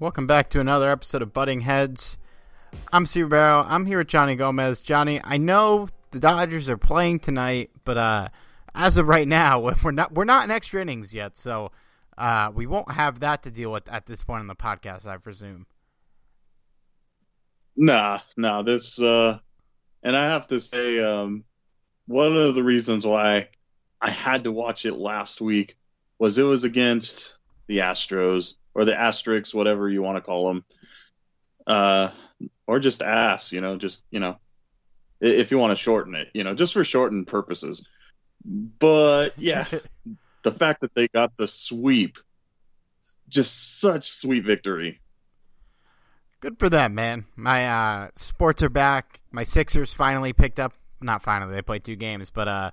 Welcome back to another episode of Butting Heads. I'm Steve Barrow. I'm here with Johnny Gomez. Johnny, I know the Dodgers are playing tonight, but uh, as of right now, we're not we're not in extra innings yet, so uh, we won't have that to deal with at this point in the podcast, I presume. Nah, nah, this uh and I have to say, um one of the reasons why I had to watch it last week was it was against the Astros or the Asterix, whatever you want to call them. Uh or just ass, you know, just, you know, if you want to shorten it, you know, just for shortened purposes. But yeah, the fact that they got the sweep, just such sweet victory. Good for them, man. My uh, sports are back. My Sixers finally picked up. Not finally, they played two games, but uh,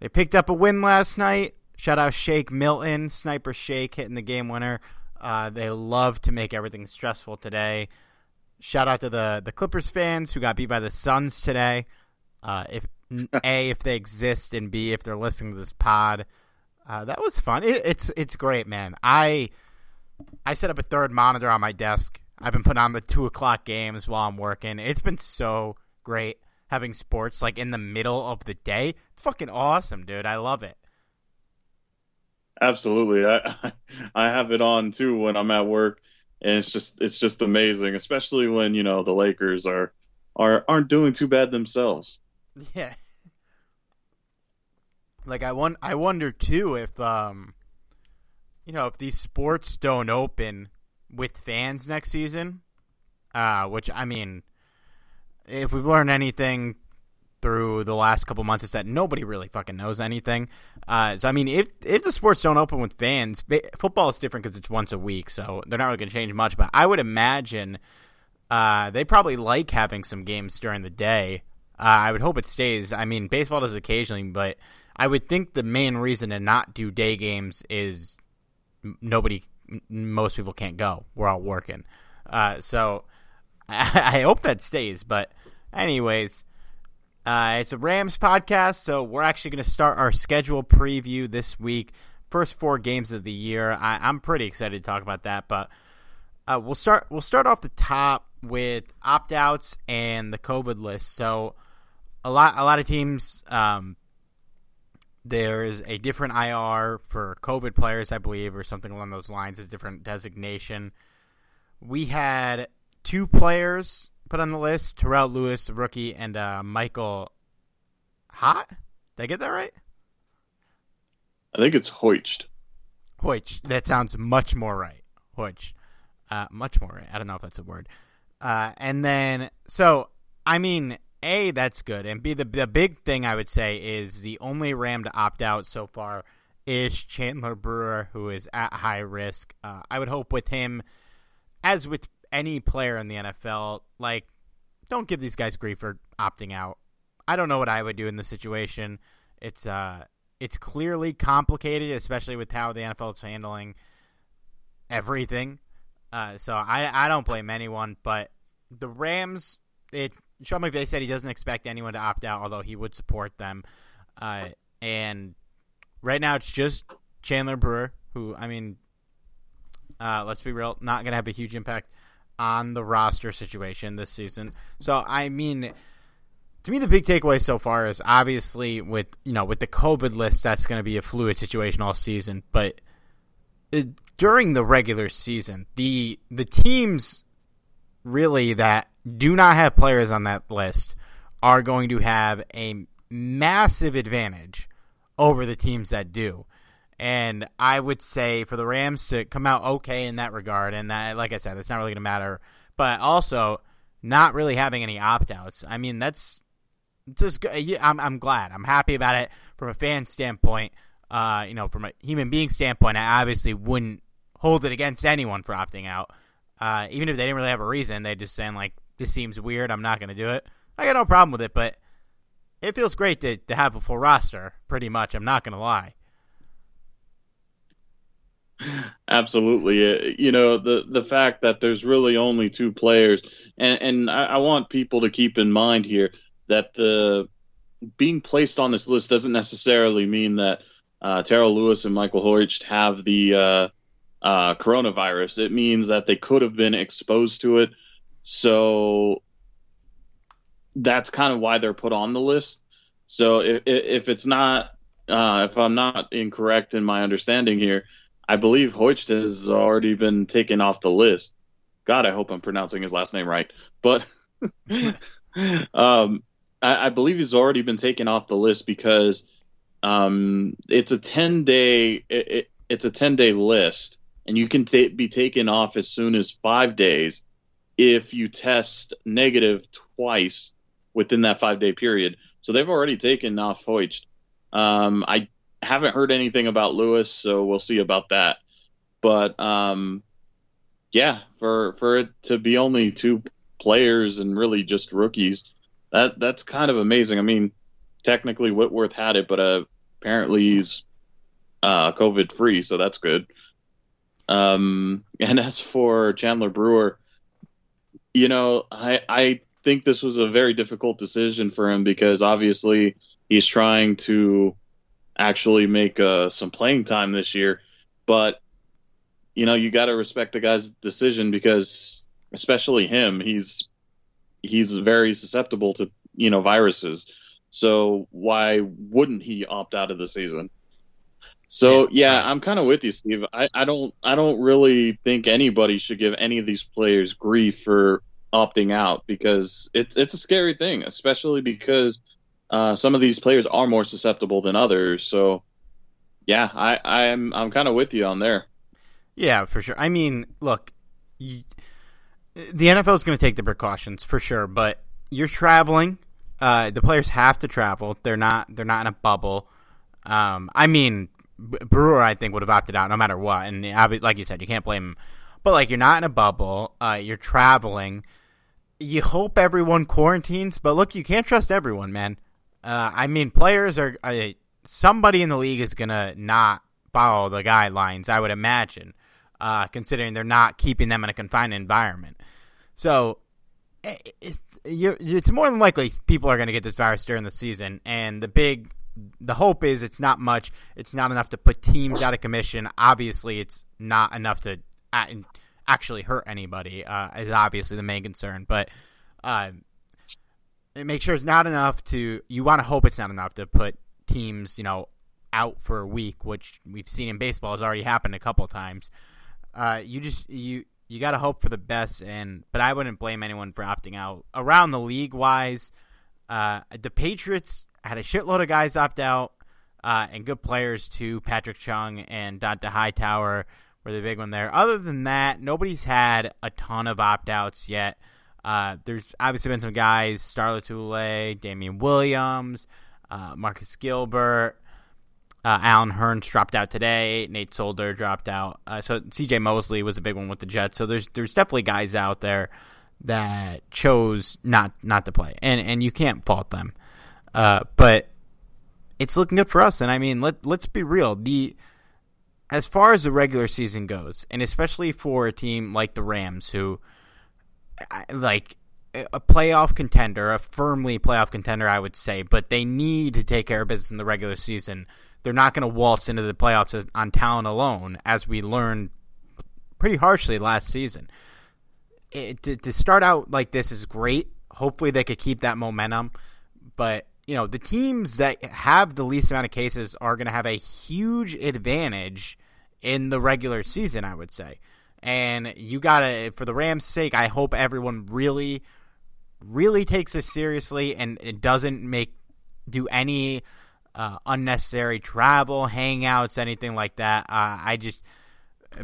they picked up a win last night. Shout out Shake Milton, Sniper Shake hitting the game winner. Uh, they love to make everything stressful today. Shout out to the the Clippers fans who got beat by the Suns today. Uh, if a if they exist and b if they're listening to this pod, uh, that was fun. It, it's it's great, man. I I set up a third monitor on my desk. I've been putting on the two o'clock games while I'm working. It's been so great having sports like in the middle of the day. It's fucking awesome, dude. I love it. Absolutely. I I have it on too when I'm at work and it's just it's just amazing, especially when, you know, the Lakers are are aren't doing too bad themselves. Yeah. Like I won I wonder too if um you know, if these sports don't open with fans next season, uh which I mean if we've learned anything through the last couple months is that nobody really fucking knows anything. Uh, so I mean, if if the sports don't open with fans, football is different because it's once a week, so they're not really going to change much. But I would imagine uh, they probably like having some games during the day. Uh, I would hope it stays. I mean, baseball does occasionally, but I would think the main reason to not do day games is nobody, most people can't go. We're all working. Uh, so I, I hope that stays. But anyways, uh, it's a Rams podcast, so we're actually going to start our schedule preview this week. First four games of the year. I, am pretty excited to talk about that, but uh, we'll start. We'll start off the top with opt outs and the COVID list. So a lot, a lot of teams. Um, there's a different IR for COVID players, I believe, or something along those lines. A different designation. We had two players put on the list: Terrell Lewis, rookie, and uh, Michael Hot. Did I get that right? I think it's Hoicht. Hoicht. That sounds much more right. Hoicht. Uh, much more right. I don't know if that's a word. Uh, and then, so I mean, a that's good, and b the the big thing I would say is the only Ram to opt out so far is Chandler Brewer, who is at high risk. Uh, I would hope with him, as with any player in the NFL, like, don't give these guys grief for opting out. I don't know what I would do in this situation. It's uh, it's clearly complicated, especially with how the NFL is handling everything. Uh, so I I don't blame anyone, but the Rams. It Sean McVay said he doesn't expect anyone to opt out, although he would support them. Uh, and right now it's just Chandler Brewer, who I mean, uh, let's be real, not to have a huge impact on the roster situation this season. So I mean, to me, the big takeaway so far is obviously with you know with the COVID list, that's going to be a fluid situation all season. But it, uh, during the regular season, the the teams really that do not have players on that list are going to have a massive advantage over the teams that do. And I would say for the Rams to come out okay in that regard, and that, like I said, it's not really going to matter. But also, not really having any opt outs. I mean, that's just. I'm I'm glad. I'm happy about it from a fan standpoint. Uh, you know, from a human being standpoint, I obviously wouldn't hold it against anyone for opting out. Uh, even if they didn't really have a reason, they just saying like, "This seems weird. I'm not going to do it." I got no problem with it, but it feels great to to have a full roster. Pretty much, I'm not going to lie. Absolutely, uh, you know the the fact that there's really only two players, and, and I, I want people to keep in mind here that the being placed on this list doesn't necessarily mean that uh, Terrell Lewis and Michael Hoicht have the uh, uh, coronavirus. It means that they could have been exposed to it. So that's kind of why they're put on the list. So if, if it's not, uh, if I'm not incorrect in my understanding here, I believe Hoicht has already been taken off the list. God, I hope I'm pronouncing his last name right. But um, I, I, believe he's already been taken off the list because um, it's a 10 day it, it, it's a 10 day list, and you can t- be taken off as soon as five days if you test negative twice within that five day period. So they've already taken off Hoicht. Um, I haven't heard anything about Lewis, so we'll see about that. But um, yeah, for for it to be only two players and really just rookies, that that's kind of amazing. I mean, technically Whitworth had it, but uh, apparently he's uh, COVID free, so that's good. Um, and as for Chandler Brewer, you know, I I think this was a very difficult decision for him because obviously he's trying to actually make uh, some playing time this year. But you know, you got to respect the guy's decision because, especially him, he's he's very susceptible to you know viruses. So why wouldn't he opt out of the season? So yeah, I'm kind of with you, Steve. I, I don't I don't really think anybody should give any of these players grief for opting out because it, it's a scary thing, especially because uh, some of these players are more susceptible than others. So, yeah, I, I'm I'm kind of with you on there. Yeah, for sure. I mean, look, you, the NFL is going to take the precautions for sure, but you're traveling. uh, the players have to travel. They're not they're not in a bubble. Um, I mean, Brewer I think would have opted out no matter what, and like you said, you can't blame him. But like you're not in a bubble. Uh, you're traveling. You hope everyone quarantines, but look, you can't trust everyone, man. Uh, I mean, players are uh, somebody in the league is gonna not follow the guidelines. I would imagine, uh, considering they're not keeping them in a confined environment. So it's, it's more than likely people are going to get this virus during the season, and the big the hope is it's not much. It's not enough to put teams out of commission. Obviously, it's not enough to actually hurt anybody. Uh, is obviously the main concern, but uh, make sure it's not enough to. You want to hope it's not enough to put teams, you know, out for a week, which we've seen in baseball has already happened a couple times. Uh, you just you you got to hope for the best, and but I wouldn't blame anyone for opting out. Around the league wise, uh, the Patriots had a shitload of guys opt out, uh, and good players too. Patrick Chung and Dont'a Hightower were the big one there. Other than that, nobody's had a ton of opt outs yet. Uh, there's obviously been some guys: Star Lotulelei, Damien Williams, uh, Marcus Gilbert. Uh, Allen Hurns dropped out today. Nate Solder dropped out. Uh, so C.J. Mosley was a big one with the Jets. So there's there's definitely guys out there that chose not not to play, and and you can't fault them. Uh, but it's looking good for us. And I mean, let let's be real. The as far as the regular season goes, and especially for a team like the Rams, who like a playoff contender, a firmly playoff contender, I would say, but they need to take care of business in the regular season they're not going to waltz into the playoffs on talent alone, as we learned pretty harshly last season. It, to, to start out like this is great. Hopefully, they could keep that momentum. But you know, the teams that have the least amount of cases are going to have a huge advantage in the regular season. I would say, and you gotta, for the Rams' sake, I hope everyone really, really takes this seriously and it doesn't make do any uh, unnecessary travel, hangouts, anything like that. Uh, I just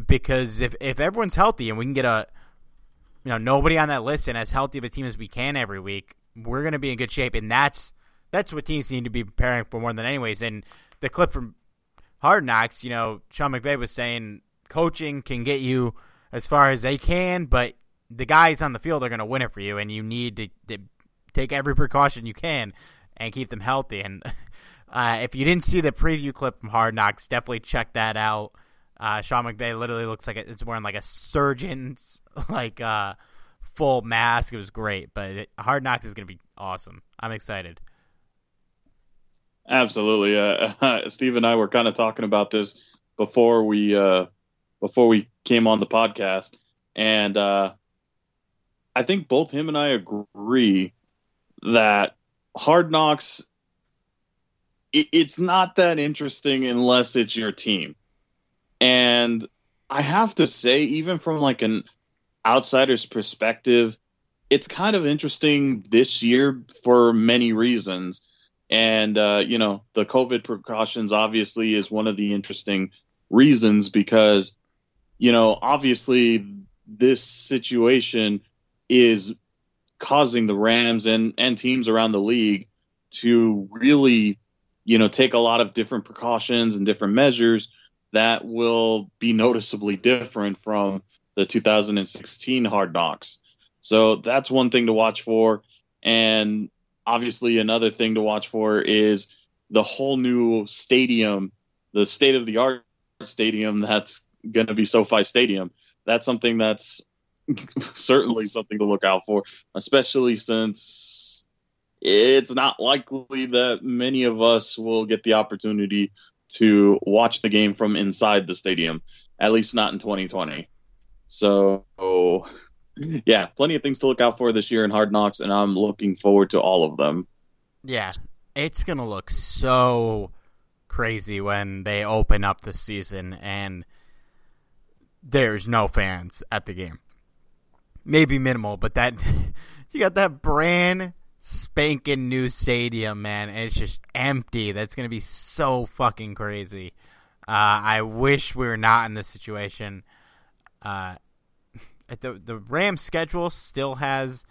because if if everyone's healthy and we can get a you know nobody on that list and as healthy of a team as we can every week, we're to be in good shape, and that's that's what teams need to be preparing for more than anyways. And the clip from Hard Knocks, you know, Sean McVay was saying coaching can get you as far as they can, but the guys on the field are going to win it for you, and you need to, to take every precaution you can and keep them healthy. And uh, if you didn't see the preview clip from Hard Knocks, definitely check that out. Uh, Sean McVay literally looks like it's wearing like a surgeon's like uh, full mask. It was great, but it, Hard Knocks is going to be awesome. I'm excited. Absolutely, uh, Steve and I were kind of talking about this before we uh, before we came on the podcast, and uh, I think both him and I agree that Hard Knocks it, it's not that interesting unless it's your team. And I have to say, even from like an outsider's perspective, it's kind of interesting this year for many reasons. And, uh, you know, the COVID precautions obviously is one of the interesting reasons because, you know, obviously this situation is causing the Rams and, and teams around the league to really you know, take a lot of different precautions and different measures that will be noticeably different from the 2016 Hard Knocks. So that's one thing to watch for. And obviously, another thing to watch for is the whole new stadium, the state of the art stadium that's going to be SoFi Stadium. That's something that's certainly something to look out for, especially since it's not likely that many of us will get the opportunity to watch the game from inside the stadium, at least not in 2020. So, yeah, plenty of things to look out for this year in Hard Knocks, and I'm looking forward to all of them. Yeah, it's going to look so crazy when they open up the season and there's no fans at the game. Maybe minimal, but that you got that brand spanking new stadium, man, and it's just empty. That's to be so fucking crazy. Uh, I wish we were not in this situation. Uh, the the Rams schedule still has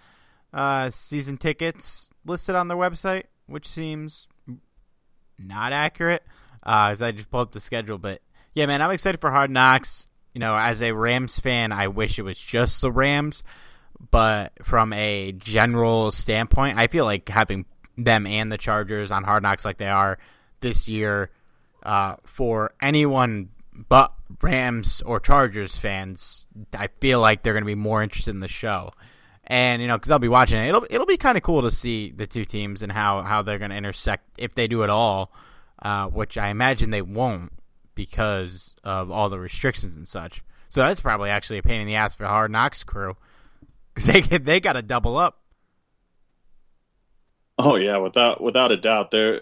uh, season tickets listed on their website, which seems not accurate. Uh, as I just pulled up the schedule, but yeah, man, I'm excited for Hard Knocks. You know, as a Rams fan, I wish it was just the Rams, but from a general standpoint, I feel like having them and the Chargers on Hard Knocks like they are this year uh, for anyone but Rams or Chargers fans, I feel like they're going to be more interested in the show. And you know, because I'll be watching it, it'll it'll be kind of cool to see the two teams and how how they're going to intersect if they do at all, uh, which I imagine they won't because of all the restrictions and such. So that's probably actually a pain in the ass for Hard Knocks crew because they they got to double up. Oh yeah, without without a doubt, they're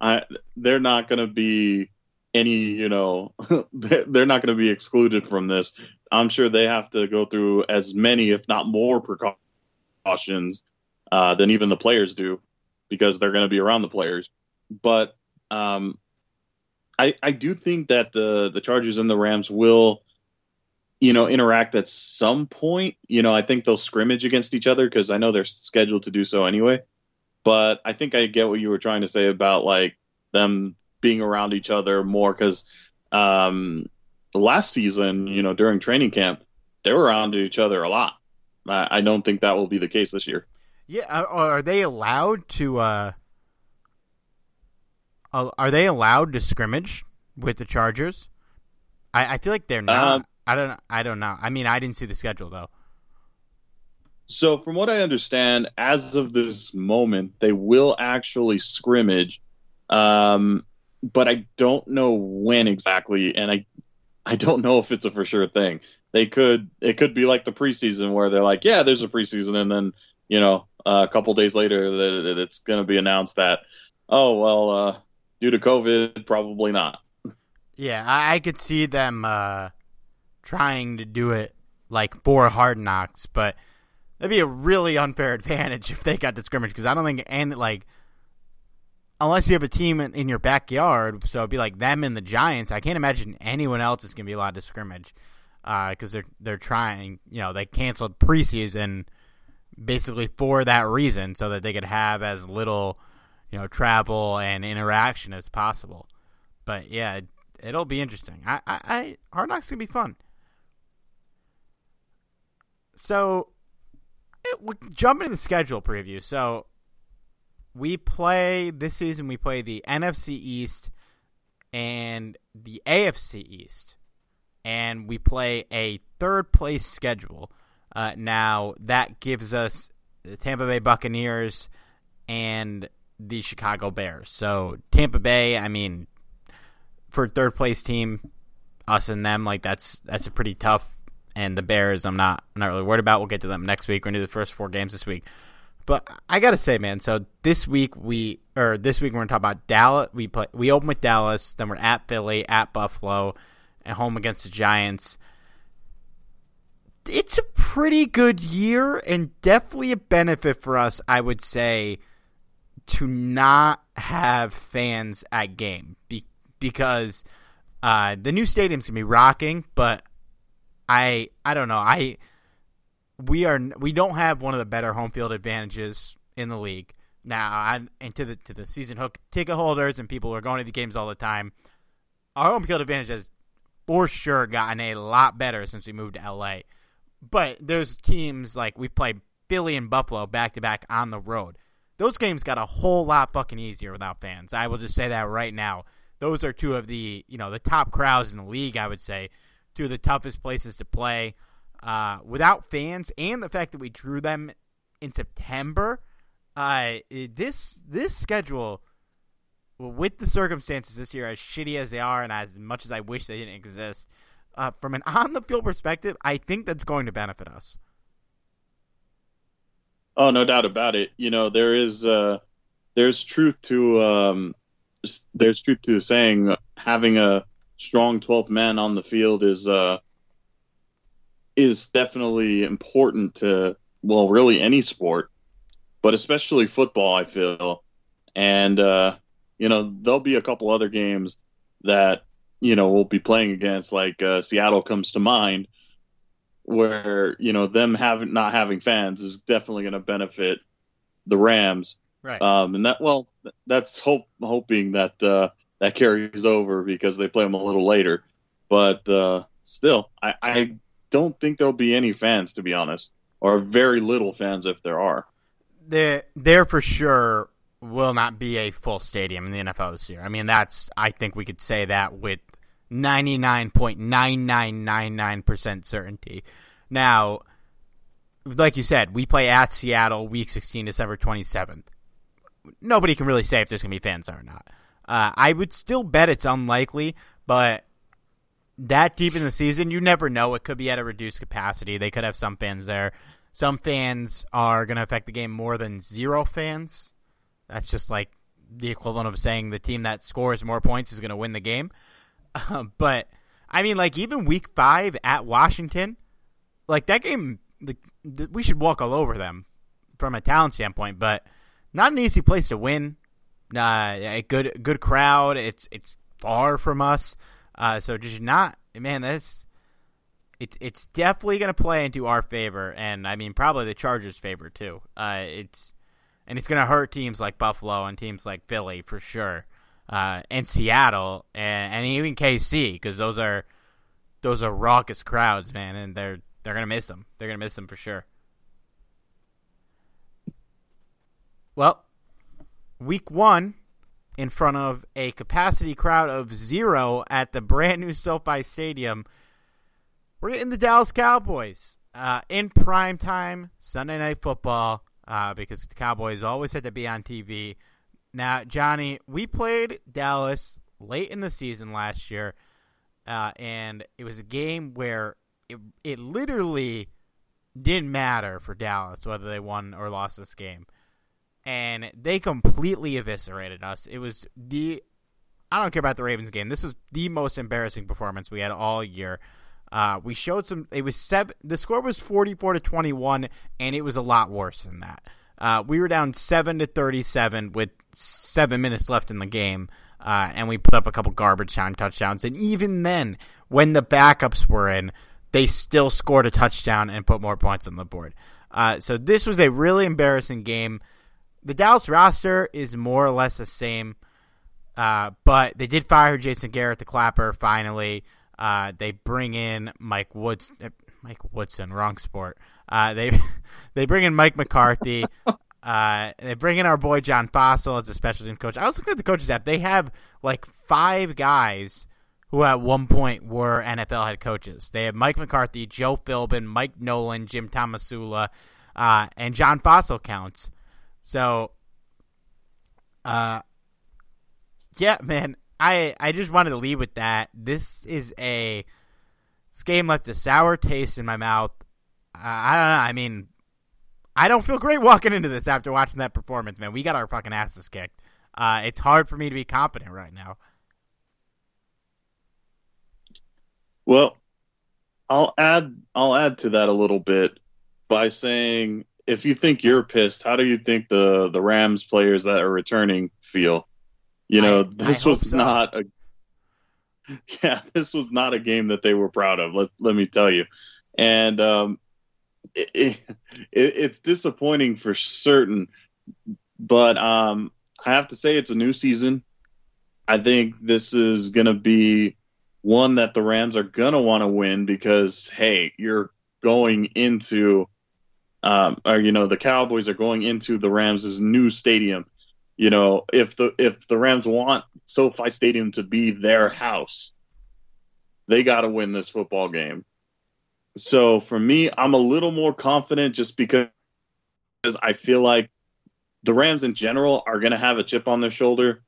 I they're not going to be any you know they're not going to be excluded from this. I'm sure they have to go through as many, if not more, precautions uh, than even the players do because they're going to be around the players. But um, I I do think that the the Chargers and the Rams will you know interact at some point. You know I think they'll scrimmage against each other because I know they're scheduled to do so anyway. But I think I get what you were trying to say about like them being around each other more because um, last season, you know, during training camp, they were around each other a lot. I, I don't think that will be the case this year. Yeah, are they allowed to? Uh, are they allowed to scrimmage with the Chargers? I, I feel like they're not. Um, I don't. I don't know. I mean, I didn't see the schedule though. So, from what I understand, as of this moment, they will actually scrimmage. Um, but I don't know when exactly, and I I don't know if it's a for sure thing. They could it could be like the preseason where they're like, yeah, there's a preseason, and then you know uh, a couple days later that it's going to be announced that oh well, uh, due to COVID, probably not. Yeah, I, could see them uh, trying to do it like for hard knocks, but that'd be a really unfair advantage if they got to scrimmage because I don't think and like unless you have a team in, in, your backyard, so it'd be like them and the Giants. I can't imagine anyone else is to be allowed to scrimmage because uh, they're they're trying. You know, they canceled preseason basically for that reason, so that they could have as little you know travel and interaction as possible. But yeah, it, will be interesting. I, I, I Hard Knocks gonna be fun. So, it, jump into the schedule preview. So we play this season. We play the NFC East and the AFC East, and we play a third place schedule. Uh, now that gives us the Tampa Bay Buccaneers and the Chicago Bears. So Tampa Bay, I mean, for third place team, us and them, like that's that's a pretty tough. And the Bears, I'm not I'm not really worried about. We'll get to them next week. We're gonna do the first four games this week. But I gotta say, man. So this week we or this week we're gonna talk about Dallas. We play. We open with Dallas, then we're at Philly, at Buffalo, and home against the Giants. It's a pretty good year and definitely a benefit for us, I would say, to not have fans at game Be- because uh, the new stadium's gonna be rocking. But I I don't know I we are we don't have one of the better home field advantages in the league now. I, and to the to the season hook ticket holders and people who are going to the games all the time, our home field advantage has for sure gotten a lot better since we moved to LA. But there's teams like we play Philly and Buffalo back to back on the road. Those games got a whole lot fucking easier without fans. I will just say that right now. Those are two of the you know the top crowds in the league. I would say two of the toughest places to play uh, without fans and the fact that we drew them in September, uh, this this schedule with the circumstances this year, as shitty as they are, and as much as I wish they didn't exist, uh, from an on the field perspective, I think that's going to benefit us. Oh, no doubt about it. You know, there is uh, there's truth to um, there's truth to the saying having a strong 12th man on the field is uh, is definitely important to well, really any sport, but especially football. I feel, and uh, you know, there'll be a couple other games that you know we'll be playing against, like uh, Seattle comes to mind, where you know them having not having fans is definitely going to benefit the Rams. Right. Um, and that well, that's hope hoping that uh, that carries over because they play them a little later. But uh, still, I, I don't think there'll be any fans to be honest, or very little fans if there are. There, there for sure will not be a full stadium in the NFL this year. I mean, that's I think we could say that with ninety nine point nine nine nine nine percent certainty. Now, like you said, we play at Seattle week sixteen, December twenty seventh. Nobody can really say if there's gonna be fans or not. Uh, I would still bet it's unlikely, but that deep in the season, you never know. It could be at a reduced capacity. They could have some fans there. Some fans are going to affect the game more than zero fans. That's just like the equivalent of saying the team that scores more points is going to win the game. Uh, but I mean, like even Week Five at Washington, like that game, the, we should walk all over them from a talent standpoint. But not an easy place to win. Uh, a good good crowd. It's it's far from us. Uh, so just not, man, that's it, it's definitely going to play into our favor, and I mean probably the Chargers' favor too. Uh, it's and it's going to hurt teams like Buffalo and teams like Philly for sure, uh, Seattle and, and even KC because those are those are raucous crowds, man, and they're they're to miss them. They're to miss them for sure. Well, week one in front of a capacity crowd of zero at the brand new SoFi Stadium. We're getting the Dallas Cowboys uh, in prime time Sunday Night Football uh, because the Cowboys always had to be on TV. Now, Johnny, we played Dallas late in the season last year, uh, and it was a game where it, it literally didn't matter for Dallas whether they won or lost this game and they completely eviscerated us. It was the I don't care about the Ravens game. This was the most embarrassing performance we had all year. Uh, we showed some. It was seven. The score was forty-four to twenty-one, and it was a lot worse than that. Uh, we were down seven to thirty-seven with seven minutes left in the game, uh, and we put up a couple garbage time touchdowns. And even then, when the backups were in, they still scored a touchdown and put more points on the board. Uh, so this was a really embarrassing game the Dallas roster is more or less the same, uh, but they did fire Jason Garrett, the clapper. Finally, uh, they bring in Mike Woods, uh, Mike Woodson, wrong sport. Uh, they they bring in Mike McCarthy. Uh, they bring in our boy John Fassel as a special team coach. I was looking at the coaches app. They have like five guys who at one point were NFL head coaches. They have Mike McCarthy, Joe Philbin, Mike Nolan, Jim Tomsula, uh, and John Fassel counts. So, uh, yeah, man, I I just wanted to leave with that. This is a this game left a sour taste in my mouth. I don't know. I mean, I don't feel great walking into this after watching that performance, man. We got our fucking asses kicked. Uh, it's hard for me to be confident right now. Well, I'll add I'll add to that a little bit by saying if you think you're pissed, how do you think the the Rams players that are returning feel? You know, I, this I was so. not a yeah, this was not a game that they were proud of. Let let me tell you, and um, it, it, it's disappointing for certain. But um, I have to say, it's a new season. I think this is going to be one that the Rams are going to want to win because hey, you're going into um, or you know the Cowboys are going into the Rams' new stadium. You know, if the if the Rams want SoFi Stadium to be their house, they got to win this football game. So for me, I'm a little more confident just because I feel like the Rams in general are going to have a chip on their shoulder,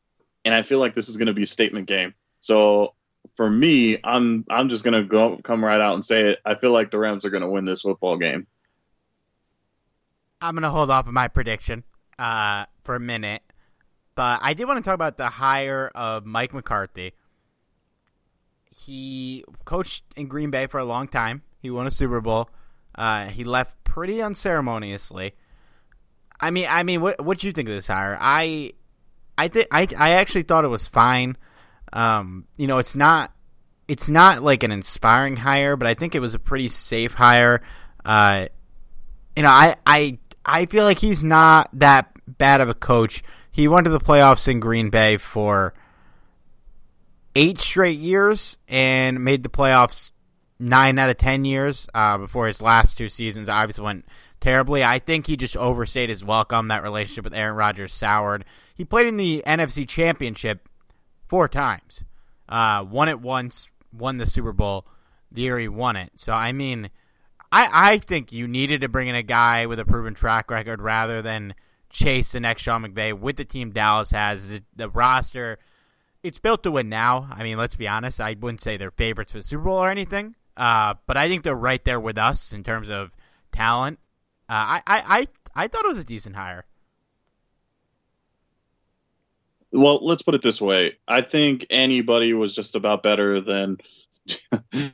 and I feel like this is going to be a statement game. So for me, I'm I'm just going to go come right out and say it. I feel like the Rams are going to win this football game. I'm gonna hold off on my prediction uh, for a minute, but I did want to talk about the hire of Mike McCarthy. He coached in Green Bay for a long time. He won a Super Bowl. Uh, he left pretty unceremoniously. I mean, I mean, what what do you think of this hire? I, I think I I actually thought it was fine. Um, you know, it's not it's not like an inspiring hire, but I think it was a pretty safe hire. Uh, you know, I I I feel like he's not that bad of a coach. He went to the playoffs in Green Bay for eight straight years and made the playoffs nine out of ten years uh, before his last two seasons obviously went terribly. I think he just overstayed his welcome. That relationship with Aaron Rodgers soured. He played in the NFC Championship four times, uh, won it once, won the Super Bowl the year he won it. So I mean, I I think you needed to bring in a guy with a proven track record rather than chase the next Sean McVay with the team Dallas has. The roster, it's built to win now. I mean, let's be honest. I wouldn't say they're favorites for the Super Bowl or anything, uh, but I think they're right there with us in terms of talent. Uh, I, I, I, I thought it was a decent hire. Well, let's put it this way. I think anybody was just about better than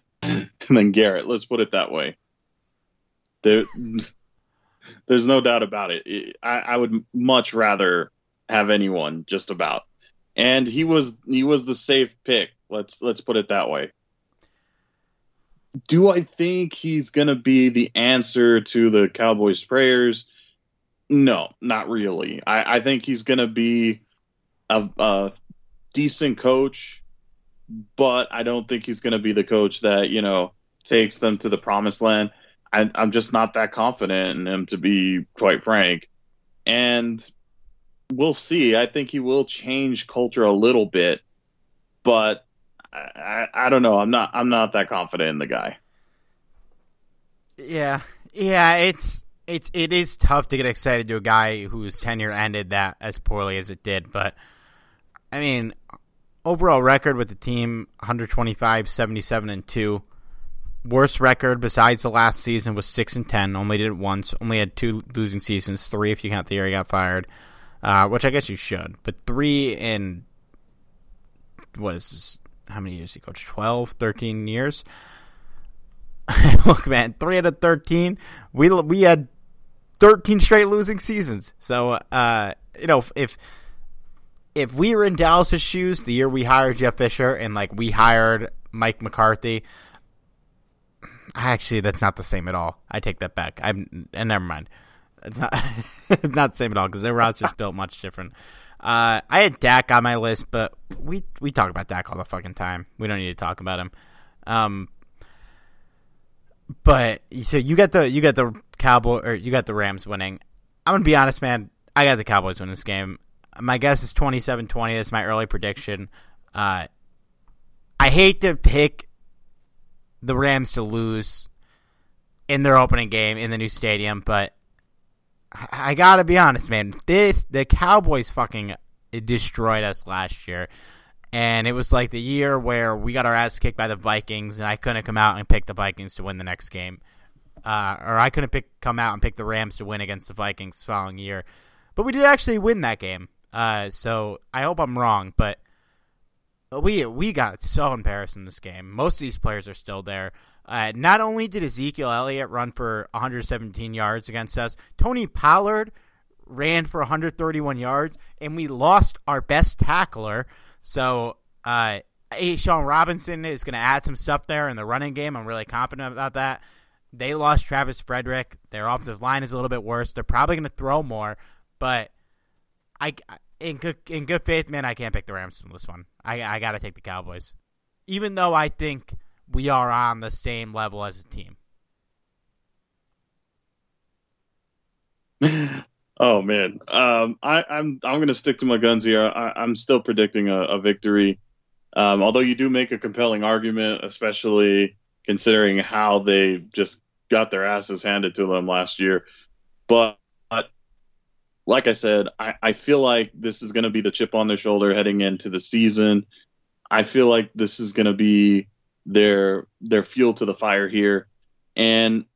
than Garrett. Let's put it that way. There, there's no doubt about it. I, I would much rather have anyone just about. And he was he was the safe pick. Let's let's put it that way. Do I think he's going to be the answer to the Cowboys' prayers? No, not really. I, I think he's going to be a, a decent coach, but I don't think he's going to be the coach that you know takes them to the promised land. I, I'm just not that confident in him, to be quite frank. And we'll see. I think he will change culture a little bit, but I, I, I don't know. I'm not. I'm not that confident in the guy. Yeah, yeah. It's it's it is tough to get excited to a guy whose tenure ended that as poorly as it did. But I mean, overall record with the team 125, 77, and two worst record besides the last season was six and ten. Only did it once. Only had two losing seasons, three if you count the year he got fired, uh, which I guess you should. But three in what is this, how many years he coached? 12, 13 years. Look, man, three out of thirteen. We we had thirteen straight losing seasons. So, uh, you know, if if we were in Dallas's shoes the year we hired Jeff Fisher and like we hired Mike McCarthy, Actually, that's not the same at all. I take that back. I'm and never mind. It's not it's not the same at all because their roster's just built much different. Uh, I had Dak on my list, but we we talk about Dak all the fucking time. We don't need to talk about him. Um, but so you got the you got the Cowboy or you got the Rams winning. I'm gonna be honest, man. I got the Cowboys winning this game. My guess is 27-20. That's my early prediction. Uh, I hate to pick the Rams to lose in their opening game in the new stadium, but I gotta be honest, man. This the Cowboys fucking destroyed us last year, and it was like the year where we got our ass kicked by the Vikings, and I couldn't come out and pick the Vikings to win the next game, uh, or I couldn't pick come out and pick the Rams to win against the Vikings following year, but we did actually win that game. Uh, so I hope I'm wrong, but we we got so embarrassed in this game. Most of these players are still there. Uh, not only did Ezekiel Elliott run for 117 yards against us, Tony Pollard ran for 131 yards, and we lost our best tackler. So, uh, Sean Robinson is going to add some stuff there in the running game. I'm really confident about that. They lost Travis Frederick. Their offensive line is a little bit worse. They're probably going to throw more, but I in good in good faith, man, I can't pick the Rams from this one. I I got to take the Cowboys, even though I think we are on the same level as a team. oh man, um, I, am I'm, I'm going to stick to my guns here. I, am still predicting a, a victory, um, although you do make a compelling argument, especially considering how they just got their asses handed to them last year. But like I said, I, I feel like this is going to be the chip on their shoulder heading into the season. I feel like this is going to be their their fuel to the fire here, and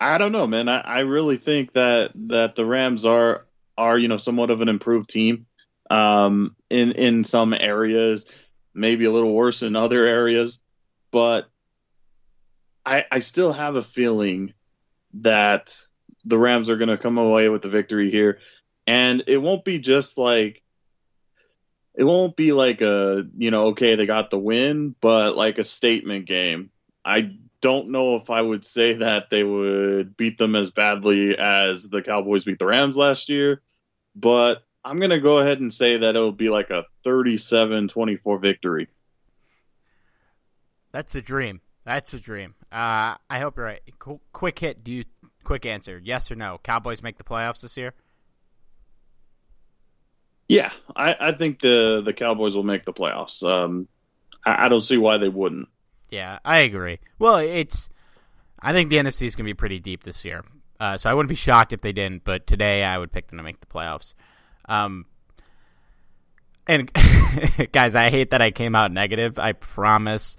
I don't know, man. I, I really think that that the Rams are are you know somewhat of an improved team um, in in some areas, maybe a little worse in other areas, but I I still have a feeling that the Rams are going to come away with the victory here, and it won't be just like it won't be like a you know okay they got the win, but like a statement game. I don't know if I would say that they would beat them as badly as the Cowboys beat the Rams last year, but I'm going to go ahead and say that it'll be like a 37 24 victory. That's a dream. That's a dream. Uh, I hope you're right. Qu- quick hit. Do you quick answer? Yes or no? Cowboys make the playoffs this year? Yeah, I, I think the the Cowboys will make the playoffs. Um, I, I don't see why they wouldn't. Yeah, I agree. Well, it's. I think the NFC is going to be pretty deep this year, uh, so I wouldn't be shocked if they didn't. But today, I would pick them to make the playoffs. Um, and guys, I hate that I came out negative. I promise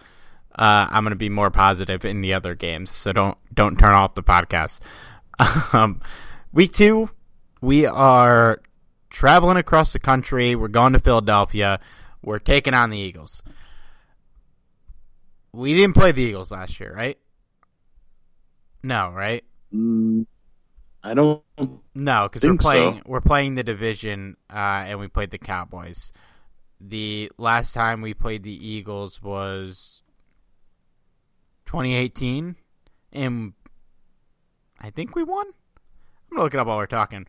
uh, I'm going to be more positive in the other games. So don't don't turn off the podcast. Um, week two, we are traveling across the country. We're going to Philadelphia. We're taking on the Eagles. We didn't play the Eagles last year, right? No, right? Mm, I don't. No, because we're Think so. playing we're playing the division, uh, and we played the Cowboys. The last time we played the Eagles was 2018, and I think we won. I'm gonna look it up while we're talking.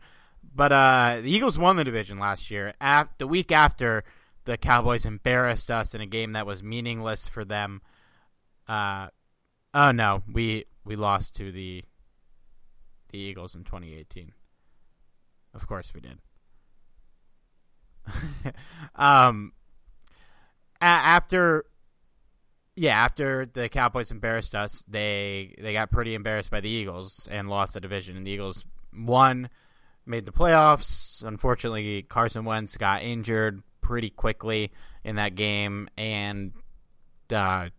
But uh, the Eagles won the division last year. Af- the week after, the Cowboys embarrassed us in a game that was meaningless for them. Uh, oh no, we we lost to the the Eagles in 2018. Of course we did. um, a- after, yeah, after the Cowboys embarrassed us, they they got pretty embarrassed by the Eagles and lost the division. And the Eagles won, made the playoffs. Unfortunately, Carson Wentz got injured pretty quickly in that game, and uh,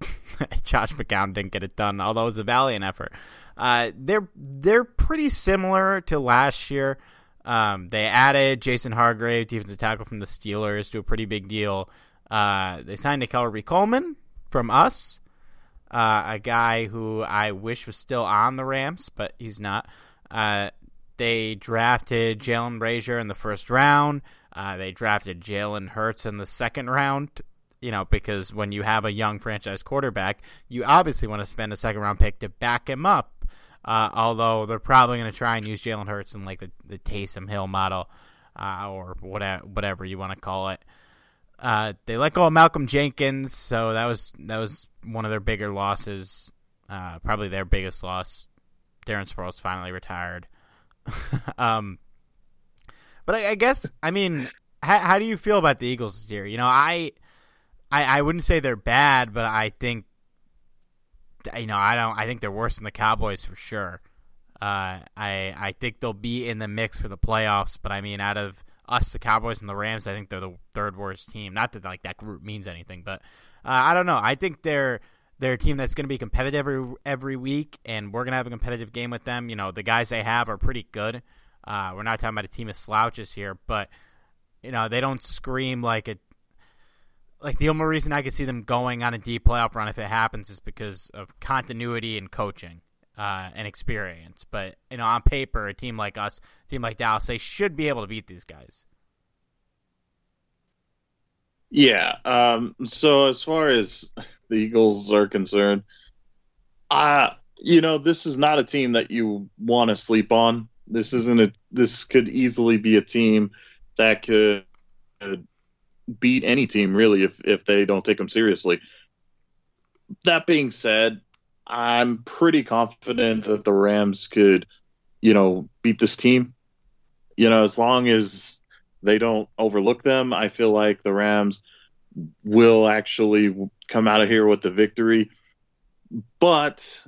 Josh McCown didn't get it done, although it was a valiant effort. Uh, they're they're pretty similar to last year. Um, they added Javon Hargrave, defensive tackle from the Steelers, to a pretty big deal. Uh, they signed Nickell Coleman from us, uh, a guy who I wish was still on the Rams, but he's not. Uh, they drafted Jalen Brazier in the first round. Uh, they drafted Jalen Hurts in the second round. You know, because when you have a young franchise quarterback, you obviously want to spend a second round pick to back him up. Uh, although they're probably going to try and use Jalen Hurts in like the, the Taysom Hill model uh, or whatever, whatever you want to call it. Uh, they let go of Malcolm Jenkins, so that was that was one of their bigger losses. Uh, probably their biggest loss. Darren Sproles finally retired. um, but I, I guess I mean, how, how do you feel about the Eagles this year? You know, I, I I wouldn't say they're bad, but I think you know, I don't. I think they're worse than the Cowboys for sure. Uh, I I think they'll be in the mix for the playoffs, but I mean, out of us, the Cowboys and the Rams, I think they're the third worst team. Not that like that group means anything, but uh, I don't know. I think they're they're a team that's going to be competitive every every week, and we're going to have a competitive game with them. You know, the guys they have are pretty good. Uh, we're not talking about a team of slouches here, but you know they don't scream like a like the only reason I could see them going on a deep playoff run if it happens is because of continuity and coaching uh, and experience. But you know, on paper, a team like us, a team like Dallas, they should be able to beat these guys. Yeah. Um, so as far as the Eagles are concerned, uh, you know, this is not a team that you want to sleep on. This isn't a. This could easily be a team that could beat any team really if if they don't take them seriously. That being said, I'm pretty confident that the Rams could, you know, beat this team. You know, as long as they don't overlook them, I feel like the Rams will actually come out of here with the victory. But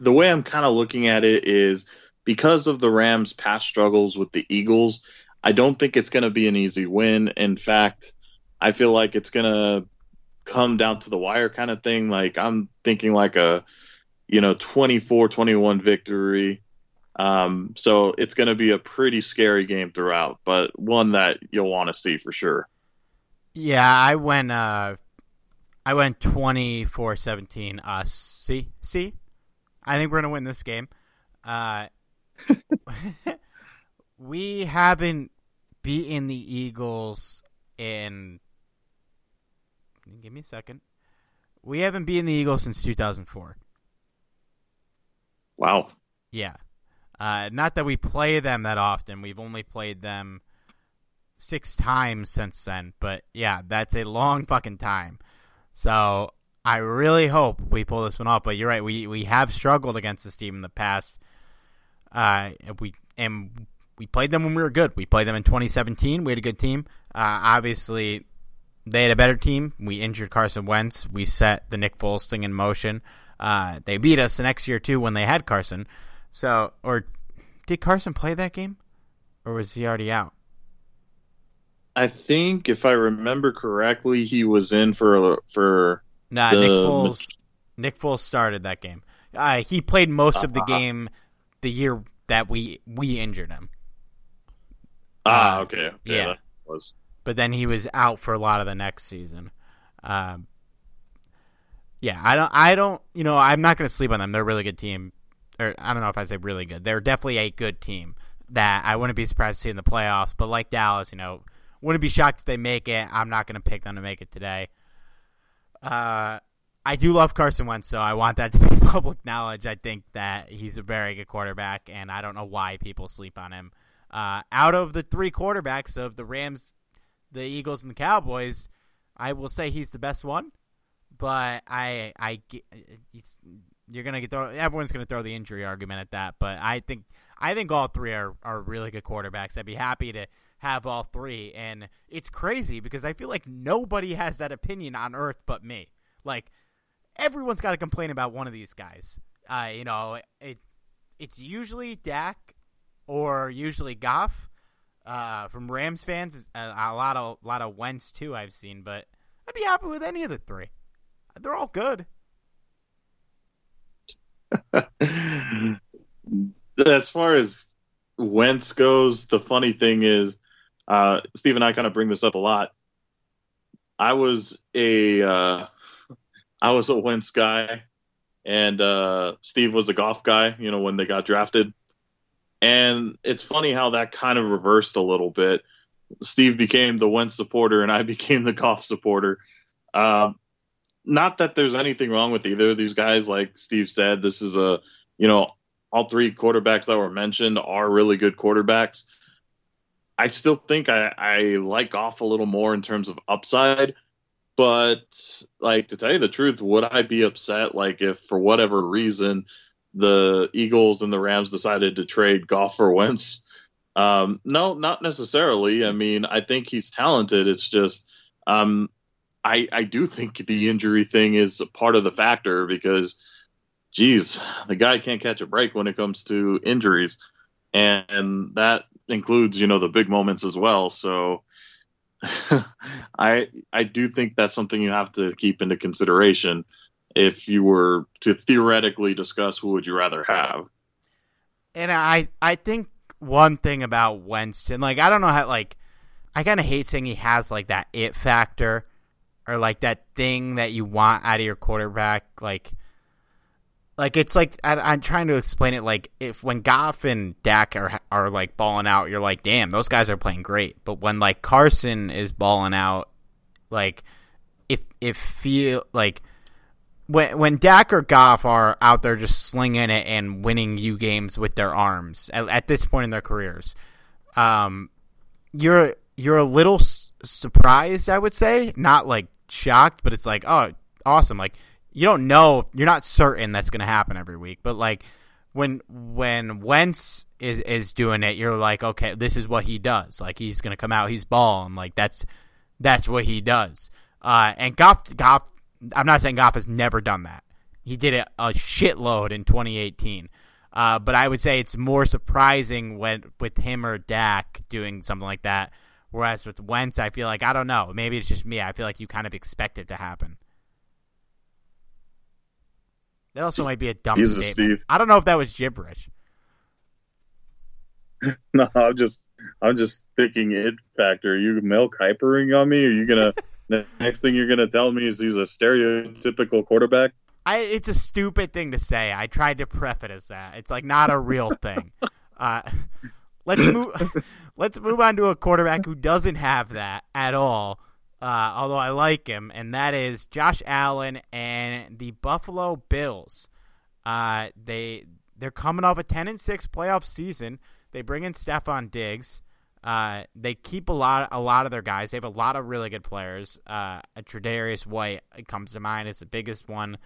the way I'm kind of looking at it is because of the Rams' past struggles with the Eagles, I don't think it's going to be an easy win. In fact, I feel like it's going to come down to the wire kind of thing. Like I'm thinking like a, you know, 24-21 victory. Um, so it's going to be a pretty scary game throughout, but one that you'll want to see for sure. Yeah, I went. Uh, I went 24-17 Us. See, see, I think we're gonna win this game. Uh, we haven't beaten the Eagles in. Give me a second. We haven't beaten the Eagles since 2004. Wow. Yeah. Uh, not that we play them that often. We've only played them six times since then. But yeah, that's a long fucking time. So I really hope we pull this one off. But you're right. We we have struggled against this team in the past. Uh, we and we played them when we were good. We played them in 2017. We had a good team. Uh, obviously, they had a better team. We injured Carson Wentz. We set the Nick Foles thing in motion. Uh, they beat us the next year too when they had Carson. So, or did Carson play that game, or was he already out? I think if I remember correctly, he was in for for. Nah, Nick Foles. Nick Foles started that game. Uh, he played most of the Uh-huh. game the year that we we injured him. Ah, Uh, okay. okay yeah. was but then he was out for a lot of the next season. Um, yeah, I don't, I don't, you know, I'm not going to sleep on them. They're a really good team, or I don't know if I'd say really good. They're definitely a good team that I wouldn't be surprised to see in the playoffs. But like Dallas, you know, wouldn't be shocked if they make it. I'm not going to pick them to make it today. Uh, I do love Carson Wentz, so I want that to be public knowledge. I think that he's a very good quarterback, and I don't know why people sleep on him. Uh, out of the three quarterbacks of the Rams, the Eagles, and the Cowboys, I will say he's the best one. But I, I, you're gonna get throw. Everyone's gonna throw the injury argument at that. But I think, I think all three are are really good quarterbacks. I'd be happy to have all three. And it's crazy because I feel like nobody has that opinion on earth but me. Like everyone's got to complain about one of these guys. Uh, you know, it it's usually Dak or usually Goff. Uh, from Rams fans, a, a lot of a lot of Wentz too. I've seen, but I'd be happy with any of the three. They're all good. as far as Wentz goes, the funny thing is, uh, Steve and I kind of bring this up a lot. I was a uh, I was a Wentz guy, and uh, Steve was a Goff guy. You know when they got drafted, and it's funny how that kind of reversed a little bit. Steve became the Wentz supporter, and I became the Goff supporter. Um, not that there's anything wrong with either of these guys. Like Steve said, this is a you know all three quarterbacks that were mentioned are really good quarterbacks. I still think I, I like Goff a little more in terms of upside, but like to tell you the truth, would I be upset like if for whatever reason the Eagles and the Rams decided to trade Goff for Wentz? Um, no, not necessarily. I mean, I think he's talented. It's just um, I I do think the injury thing is a part of the factor because geez, the guy can't catch a break when it comes to injuries, and that includes you know the big moments as well. So I I do think that's something you have to keep into consideration if you were to theoretically discuss who would you rather have. And I I think one thing about Winston, like I don't know how like I kind of hate saying he has like that it factor or like that thing that you want out of your quarterback, like. Like it's like I, I'm trying to explain it. Like if when Goff and Dak are are like balling out, you're like, damn, those guys are playing great. But when like Carson is balling out, like if if feel like when when Dak or Goff are out there just slinging it and winning you games with their arms at, at this point in their careers, um, you're you're a little s- surprised, I would say, not like shocked, but it's like, oh, awesome! Like you don't know, you're not certain that's going to happen every week, but like when when Wentz is is doing it, you're like, okay, this is what he does. Like he's going to come out, he's balling. Like that's that's what he does. Uh, and Goff, Goff, I'm not saying Goff has never done that. He did it a shitload in 2018. Uh, but I would say it's more surprising when with him or Dak doing something like that. Whereas with Wentz, I feel like I don't know. Maybe it's just me. I feel like you kind of expect it to happen. That also might be a dumb Jesus, statement. Steve. I don't know if that was gibberish. No, I'm just I'm just thinking it factor. Are you Mel Kipering on me? Are you gonna the next thing you're gonna tell me is he's a stereotypical quarterback? I it's a stupid thing to say. I tried to preface it as that. It's like not a real thing. Uh, let's move. let's move on to a quarterback who doesn't have that at all. Uh, although I like him, and that is Josh Allen and the Buffalo Bills. Uh, they they're coming off a ten and six playoff season. They bring in Stefon Diggs. Uh, they keep a lot, a lot of their guys. They have a lot of really good players. Uh, Tre'Davious White comes to mind as the biggest one.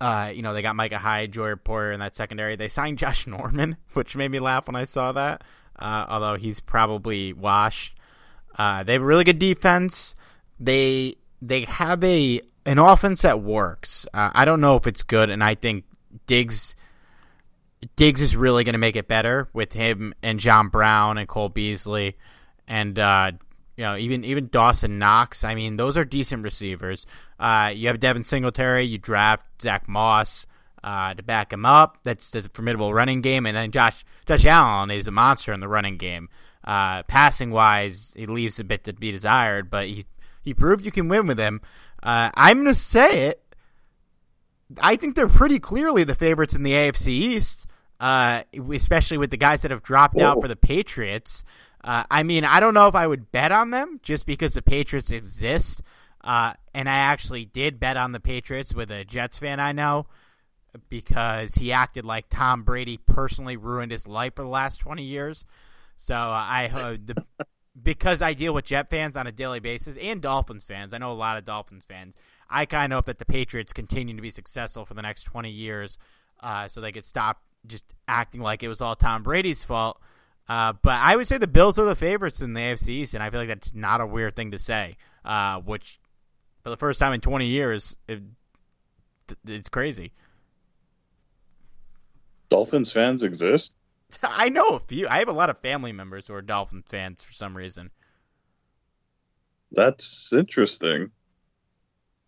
Uh, you know, they got Micah Hyde, Joey Porter in that secondary. They signed Josh Norman, which made me laugh when I saw that. Uh, although he's probably washed. Uh, they have a really good defense. They they have a an offense that works. Uh, I don't know if it's good, and I think Diggs Diggs is really going to make it better with him and John Brown and Cole Beasley, and uh, you know even even Dawson Knox. I mean, those are decent receivers. Uh, you have Devin Singletary. You draft Zach Moss uh, to back him up. That's that's a formidable running game, and then Josh Josh Allen is a monster in the running game. Uh, passing wise, he leaves a bit to be desired, but he he proved you can win with him. Uh, I'm to say it. I think they're pretty clearly the favorites in the AFC East, uh, especially with the guys that have dropped out for the Patriots. Uh, I mean, I don't know if I would bet on them just because the Patriots exist. Uh, and I actually did bet on the Patriots with a Jets fan I know because he acted like Tom Brady personally ruined his life for the last 20 years. So I uh, the because I deal with Jet fans on a daily basis and Dolphins fans. I know a lot of Dolphins fans. I kind of hope that the Patriots continue to be successful for the next 20 years uh, so they could stop just acting like it was all Tom Brady's fault. Uh, but I would say the Bills are the favorites in the AFC East, and I feel like that's not a weird thing to say, uh, which for the first time in 20 years, it, it's crazy. Dolphins fans exist? I know a few. I have a lot of family members who are Dolphin fans for some reason. That's interesting.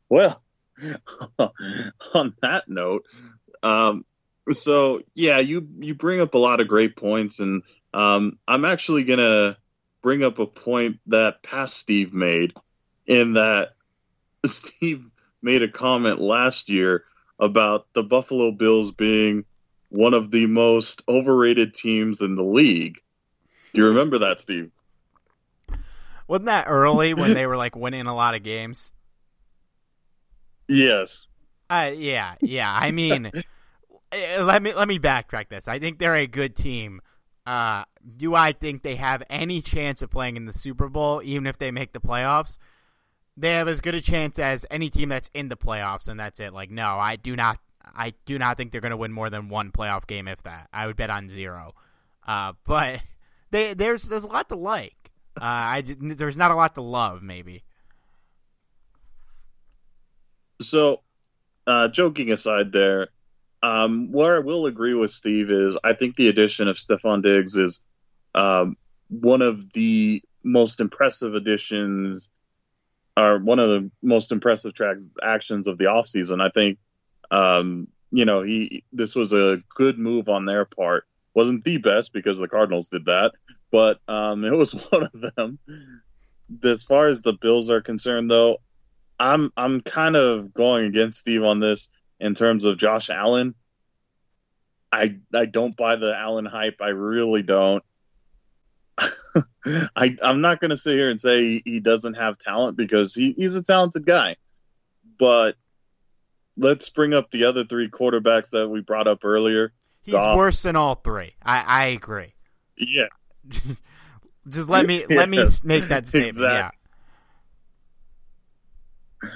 Well, on that note, um, so yeah, you you bring up a lot of great points, and um, I'm actually gonna bring up a point that past Steve made, in that Steve made a comment last year about the Buffalo Bills being one of the most overrated teams in the league. Do you remember that, Steve? Wasn't that early when they were like winning a lot of games? Yes. Uh, yeah, yeah. I mean, eh, let me let me backtrack this. I think they're a good team. Uh, do I think they have any chance of playing in the Super Bowl, even if they make the playoffs? They have as good a chance as any team that's in the playoffs, and that's it. Like, no, I do not I do not think they're going to win more than one playoff game, if that. I would bet on zero. Uh, but they, there's there's a lot to like. Uh, I there's not a lot to love, maybe. So, uh, joking aside, there, um, where I will agree with Steve is I think the addition of Stefon Diggs is um, one of the most impressive additions, or one of the most impressive tracks actions of the offseason. I think um, you know, he this was a good move on their part. wasn't the best because the Cardinals did that, but um, it was one of them. As far as the Bills are concerned, though, I'm I'm kind of going against Steve on this in terms of Josh Allen. I I don't buy the Allen hype. I really don't. I I'm not going to sit here and say he, he doesn't have talent because he, he's a talented guy, but let's bring up the other three quarterbacks that we brought up earlier. He's Goff. worse than all three. I, I agree. Yeah. Just let me yes. let me make that statement. Exactly. Yeah.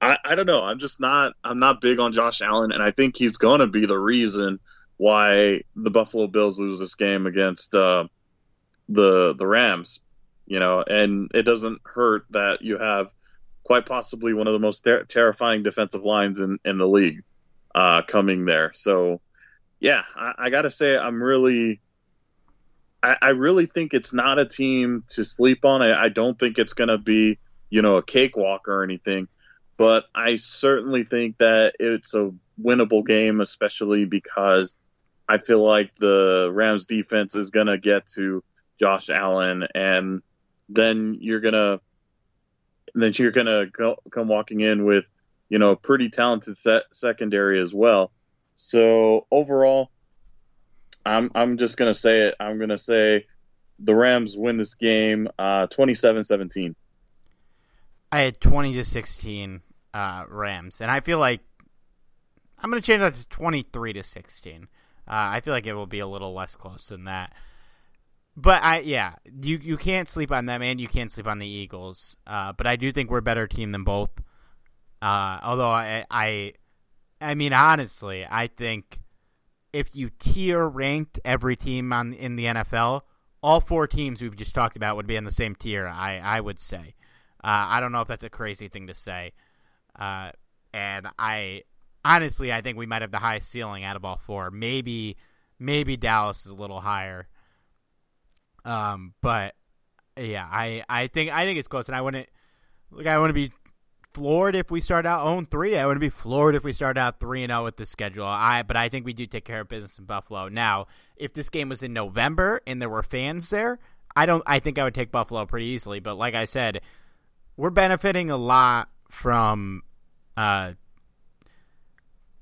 I, I don't know. I'm just not I'm not big on Josh Allen, and I think he's going to be the reason why the Buffalo Bills lose this game against uh, the the Rams. You know, and it doesn't hurt that you have quite possibly one of the most ter- terrifying defensive lines in, in the league uh, coming there. So, yeah, I, I got to say, I'm really, I, I, really think it's not a team to sleep on. I, I don't think it's going to be, you know, a cakewalk or anything, but I certainly think that it's a winnable game, especially because I feel like the Rams defense is going to get to Josh Allen and then you're going to and then you're gonna go, come walking in with you know a pretty talented set secondary as well. So overall, I'm I'm just gonna say it. I'm gonna say the Rams win this game uh, 27-17. I had 20 to 16 uh, Rams, and I feel like I'm going to change that to 23 to 16. Uh, I feel like it will be a little less close than that. But I yeah, you you can't sleep on them and you can't sleep on the Eagles. Uh, but I do think we're a better team than both. Uh, although I, I I mean honestly, I think if you tier ranked every team on in the NFL, all four teams we've just talked about would be in the same tier. I I would say. Uh, I don't know if that's a crazy thing to say. Uh, and I honestly, I think we might have the highest ceiling out of all four. Maybe, maybe Dallas is a little higher. Um, but yeah, I, I think I think it's close, and I wouldn't like I wouldn't be floored if we start out 0 3. I wouldn't be floored if we start out 3 and 0 with the schedule. I but I think we do take care of business in Buffalo. Now, if this game was in November and there were fans there, I don't I think I would take Buffalo pretty easily, but like I said, we're benefiting a lot from uh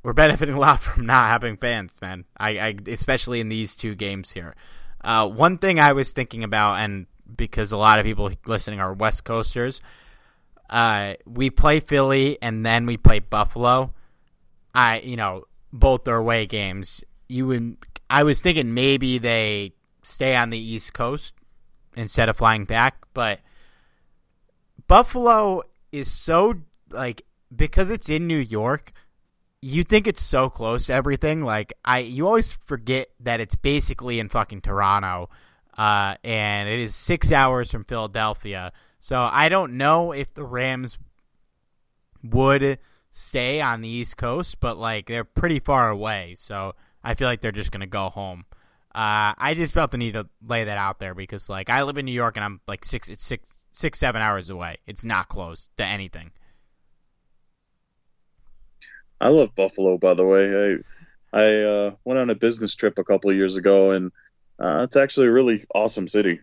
we're benefiting a lot from not having fans, man. I, I especially in these two games here. Uh, one thing I was thinking about, and because a lot of people listening are West Coasters, uh, we play Philly and then we play Buffalo. I, you know, both are away games. You would, I was thinking maybe they stay on the East Coast instead of flying back, but Buffalo is so like because it's in New York you think it's so close to everything. Like I, you always forget that it's basically in fucking Toronto, uh, and it is six hours from Philadelphia. So I don't know if the Rams would stay on the East Coast, but like they're pretty far away. So I feel like they're just gonna go home. Uh, I just felt the need to lay that out there because like I live in New York and I'm like six, it's six, six, seven hours away. It's not close to anything. I love Buffalo, by the way. I I uh, went on a business trip a couple of years ago, and uh, it's actually a really awesome city.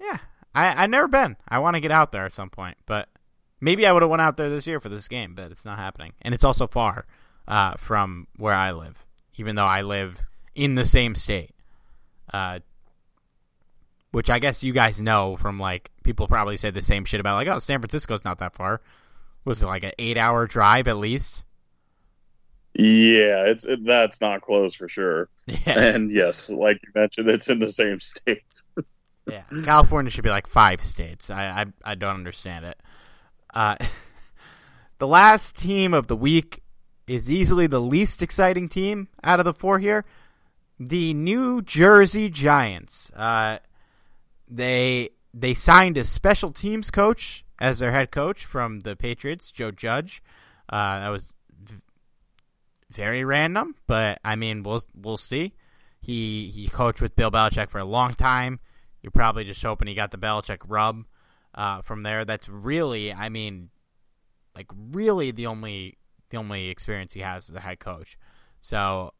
Yeah, I I never been. I want to get out there at some point, but maybe I would have went out there this year for this game, but it's not happening, and it's also far uh, from where I live, even though I live in the same state. Uh, which I guess you guys know from like people probably say the same shit about like oh San Francisco's not that far. Was it like an eight hour drive at least? Yeah, it's it, that's not close for sure. Yeah. And yes, like you mentioned, it's in the same state. yeah, California should be like five states. I I, I don't understand it. Uh, the last team of the week is easily the least exciting team out of the four here. The New Jersey Giants. Uh, they they signed a special teams coach as their head coach from the Patriots, Joe Judge. Uh, that was very random, but I mean, we'll we'll see. He he coached with Bill Belichick for a long time. You're probably just hoping he got the Belichick rub uh, from there. That's really, I mean, like really the only the only experience he has as a head coach. So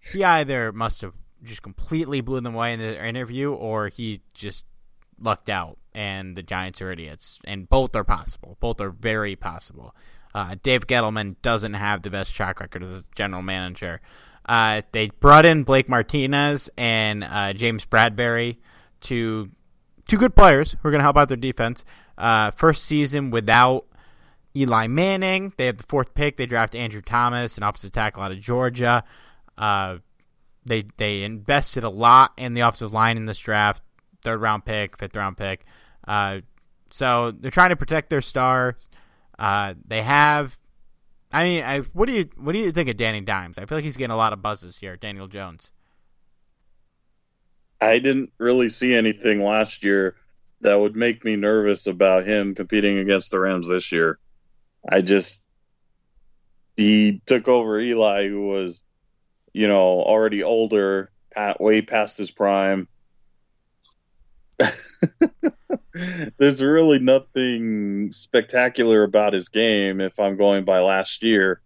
he either must have just completely blew them away in the interview, or he just lucked out, and the Giants are idiots. And both are possible. Both are very possible. Uh, Dave Gettleman doesn't have the best track record as a general manager. Uh, they brought in Blake Martinez and uh, James Bradberry to two good players who are going to help out their defense. Uh, first season without Eli Manning. They have the fourth pick. They draft Andrew Thomas, an offensive tackle out of Georgia. Uh, they they invested a lot in the offensive line in this draft. Third round pick, fifth round pick. Uh, so they're trying to protect their stars. Uh, they have. I mean, I, what do you what do you think of Danny Dimes? I feel like he's getting a lot of buzzes here. Daniel Jones. I didn't really see anything last year that would make me nervous about him competing against the Rams this year. I just he took over Eli, who was, you know, already older, way past his prime. there's really nothing spectacular about his game if I'm going by last year.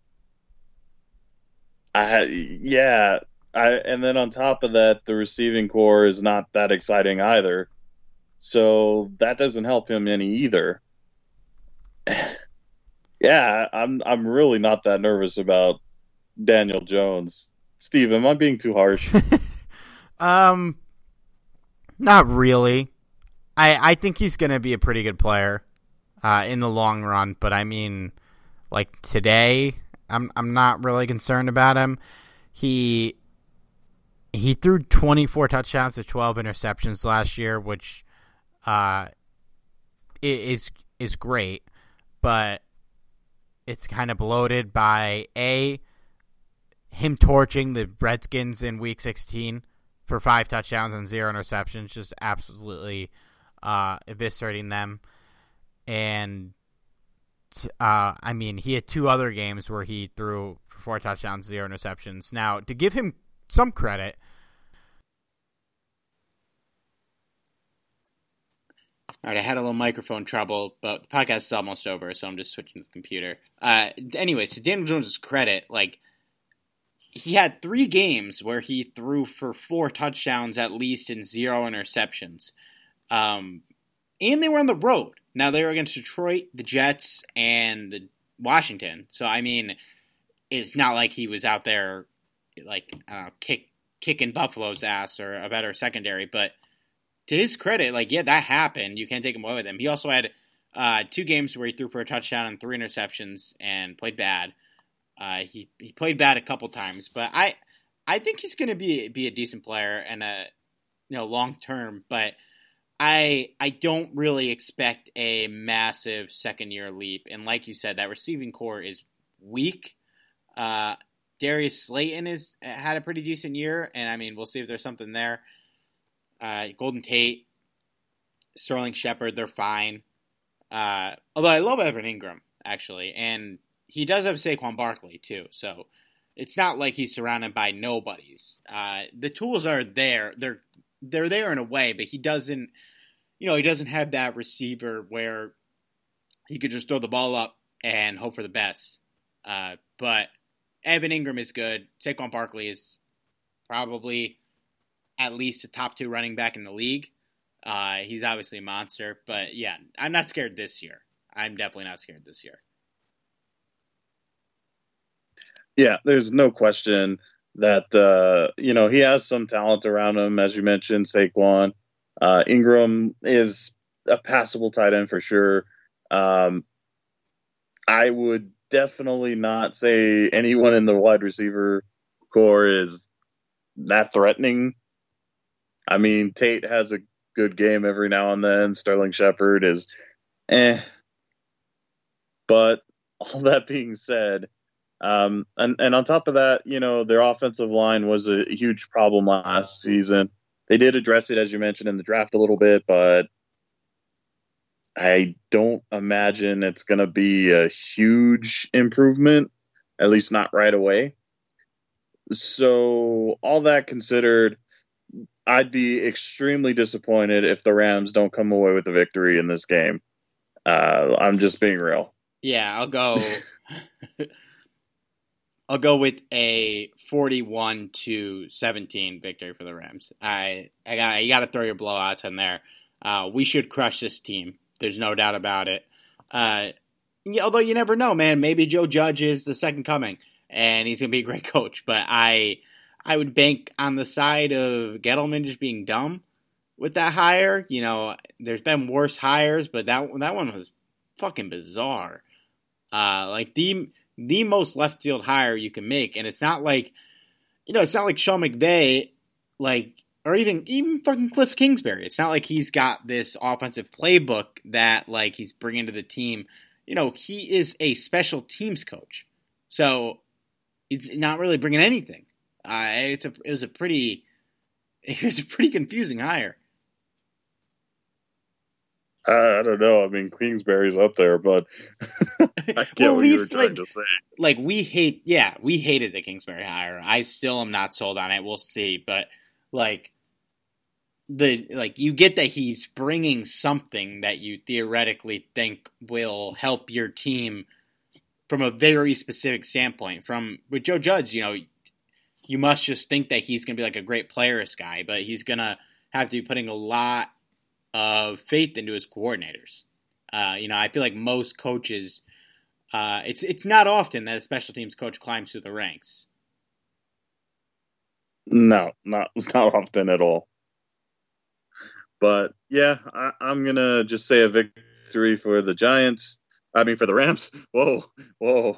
I yeah, I and then on top of that, the receiving core is not that exciting either. So that doesn't help him any either. yeah, I'm I'm really not that nervous about Daniel Jones. Steve, am I being too harsh? um not really. I I think he's going to be a pretty good player uh, in the long run. But I mean, like today, I'm I'm not really concerned about him. He he threw 24 touchdowns to 12 interceptions last year, which uh is is great, but it's kind of bloated by a him torching the Redskins in Week 16 for five touchdowns and zero interceptions, just absolutely uh, eviscerating them. And uh, I mean, he had two other games where he threw for four touchdowns, zero interceptions. Now, to give him some credit. All right, I had a little microphone trouble, but the podcast is almost over, so I'm just switching to the computer. Uh, anyway, to Daniel Jones' credit, like he had three games where he threw for four touchdowns at least and zero interceptions. Um, and they were on the road. Now they were against Detroit, the Jets, and the Washington. So I mean, it's not like he was out there like uh, kick kicking Buffalo's ass or a better secondary. But to his credit, like yeah, that happened. You can't take him away with him. He also had uh, two games where he threw for a touchdown and three interceptions and played bad. Uh, he he played bad a couple times, but I I think he's going to be be a decent player and a you know long term. But I I don't really expect a massive second year leap. And like you said, that receiving core is weak. Uh, Darius Slayton is had a pretty decent year, and I mean we'll see if there's something there. Uh, Golden Tate, Sterling Shepard, they're fine. Uh, although I love Evan Engram actually, and he does have Saquon Barkley too, so it's not like he's surrounded by nobodies. Uh, the tools are there; they're they're there in a way, but he doesn't, you know, he doesn't have that receiver where he could just throw the ball up and hope for the best. Uh, but Evan Engram is good. Saquon Barkley is probably at least a top two running back in the league. Uh, he's obviously a monster, but yeah, I'm not scared this year. I'm definitely not scared this year. Yeah, there's no question that uh, you know he has some talent around him, as you mentioned, Saquon. Uh, Engram is a passable tight end for sure. Um, I would definitely not say anyone in the wide receiver core is that threatening. I mean, Tate has a good game every now and then. Sterling Shepard is eh. But all that being said, um, and, and on top of that, you know, their offensive line was a huge problem last season. They did address it, as you mentioned, in the draft a little bit, but I don't imagine it's going to be a huge improvement, at least not right away. So, all that considered, I'd be extremely disappointed if the Rams don't come away with the victory in this game. Uh, I'm just being real. Yeah, I'll go. I'll go with a 41 to 17 victory for the Rams. I I got you got to throw your blowouts in there. Uh, we should crush this team. There's no doubt about it. Uh, although you never know, man. Maybe Joe Judge is the second coming, and he's gonna be a great coach. But I I would bank on the side of Gettleman just being dumb with that hire. You know, there's been worse hires, but that that one was fucking bizarre. Uh, like the the most left field hire you can make, and it's not like you know, it's not like Sean McVay, like or even even fucking Cliff Kingsbury. It's not like he's got this offensive playbook that like he's bringing to the team. You know, he is a special teams coach, so he's not really bringing anything. Uh, it's a it was a pretty it was a pretty confusing hire. I don't know. I mean, Kingsbury's up there, but I get well, what you were trying like, to say. Like we hate, yeah, we hated the Kingsbury hire. I still am not sold on it. We'll see, but like the like you get that he's bringing something that you theoretically think will help your team from a very specific standpoint. From with Joe Judge, you know, you must just think that he's going to be like a great players guy, but he's going to have to be putting a lot of faith into his coordinators. Uh, you know, I feel like most coaches, uh, it's it's not often that a special teams coach climbs through the ranks. No, not not often at all. But yeah, I, I'm gonna just say a victory for the Giants. I mean, for the Rams. Whoa, whoa.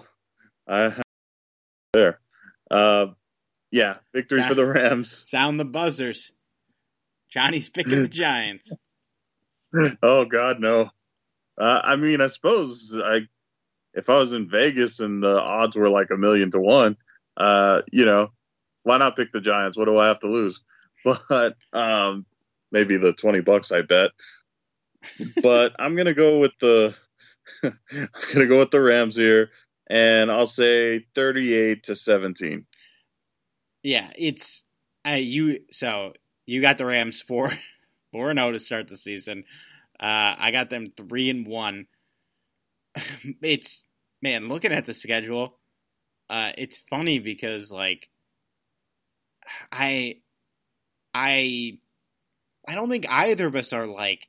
I there. Uh, yeah, victory Sound- for the Rams. Sound the buzzers. Johnny's picking the Giants. Oh God, no. Uh, I mean, I suppose I, if I was in Vegas and the odds were like a million to one, uh, you know, why not pick the Giants? What do I have to lose? But um, maybe the twenty bucks I bet. But I'm gonna go with the, I'm gonna go with the Rams here, and I'll say thirty-eight to seventeen. Yeah, it's uh, you. So you got the Rams four four and zero to start the season. Uh, I got them three and one. it's man, looking at the schedule, uh, it's funny because like I I I don't think either of us are like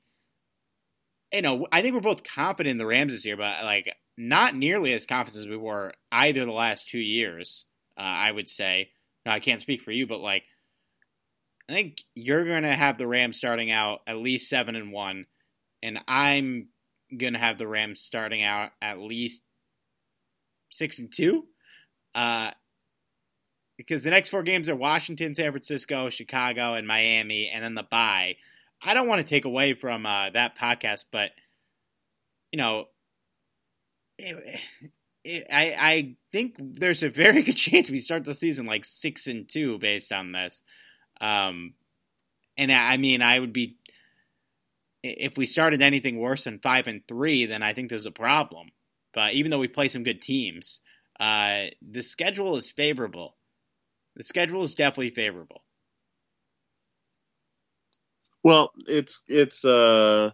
you know, I think we're both confident in the Rams this year, but like not nearly as confident as we were either the last two years. Uh, I would say. Now, I can't speak for you, but like I think you're going to have the Rams starting out at least seven and one, and I'm going to have the Rams starting out at least six and two. Uh, because the next four games are Washington, San Francisco, Chicago, and Miami, and then the bye. I don't want to take away from uh, that podcast, but you know, it, it, I I think there's a very good chance we start the season like six and two based on this. Um, and I mean, I would be if we started anything worse than five and three, then I think there's a problem. But even though we play some good teams, uh, the schedule is favorable. The schedule is definitely favorable. Well, it's it's uh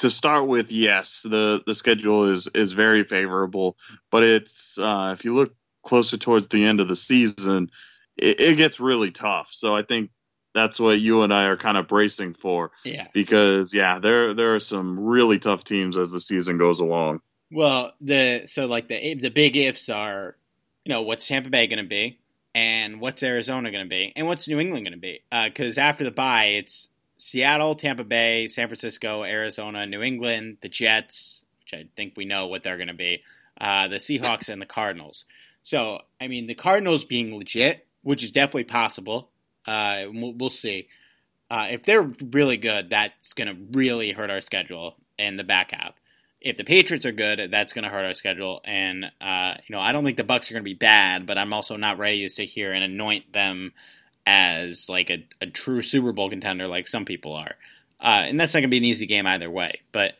to start with, yes, the the schedule is is very favorable, but it's uh if you look closer towards the end of the season, it, it gets really tough. So I think that's what you and I are kind of bracing for Yeah. because yeah, there there are some really tough teams as the season goes along. Well, the so like the the big ifs are, you know, what's Tampa Bay going to be, and what's Arizona going to be, and what's New England going to be? Because after the bye, it's Seattle, Tampa Bay, San Francisco, Arizona, New England, the Jets, which I think we know what they're going to be, uh, the Seahawks, and the Cardinals. So, I mean, the Cardinals being legit, which is definitely possible. Uh, we'll, we'll see. Uh, if they're really good, that's going to really hurt our schedule in the back half. If the Patriots are good, that's going to hurt our schedule. And uh, you know, I don't think the Bucs are going to be bad, but I'm also not ready to sit here and anoint them as like a, a true Super Bowl contender like some people are. Uh, and that's not going to be an easy game either way. But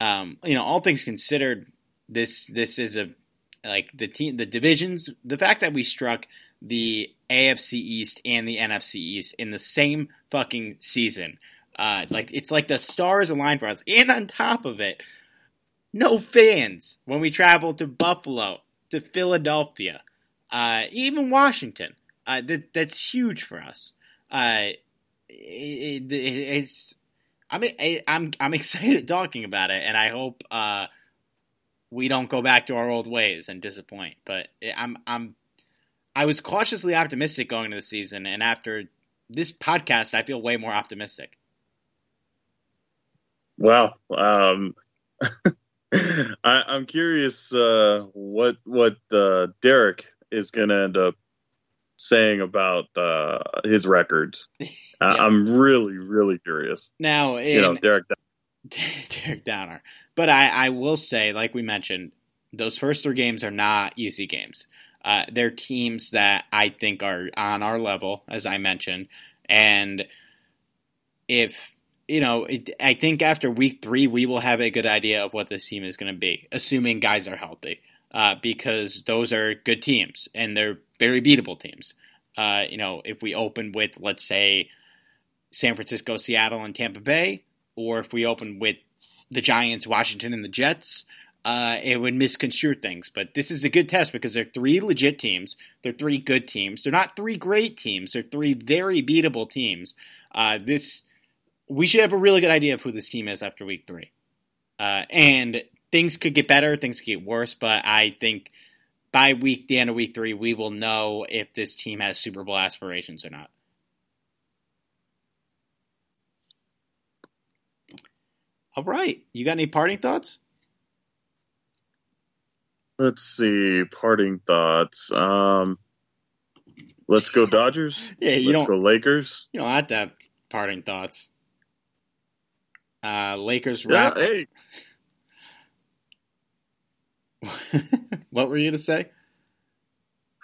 um, you know, all things considered, this this is a like the team, the divisions. The fact that we struck the AFC East and the NFC East in the same fucking season, uh, like it's like the stars aligned for us. And on top of it, no fans when we travel to Buffalo, to Philadelphia, uh, even Washington. Uh, that that's huge for us. Uh, it, it, it's I'm I'm I'm excited talking about it, and I hope uh, we don't go back to our old ways and disappoint. But I'm I'm I was cautiously optimistic going into the season, and after this podcast, I feel way more optimistic. Wow. Um, I, I'm curious uh, what what uh, Derek is going to end up saying about uh, his records. I Yeah. I'm really, really curious. Now, in, You know, Derek. Derek Downer. But I, I will say, like we mentioned, those first three games are not easy games. Uh, they're teams that I think are on our level, as I mentioned. And if, you know, it, I think after week three, we will have a good idea of what this team is going to be, assuming guys are healthy, uh, because those are good teams and they're very beatable teams. Uh, you know, if we open with, let's say, San Francisco, Seattle, and Tampa Bay, or if we open with the Giants, Washington, and the Jets, uh, it would misconstrue things. But this is a good test because they're three legit teams. They're three good teams. They're not three great teams. They're three very beatable teams. Uh, this we should have a really good idea of who this team is after week three. Uh, and things could get better, things could get worse, but I think by week the end of week three, we will know if this team has Super Bowl aspirations or not. All right. You got any parting thoughts? Let's see. Parting thoughts. Um, let's go Dodgers. Yeah, you let's don't go Lakers. you don't have to have parting thoughts. Uh, Lakers Yeah. Hey, what were you to say?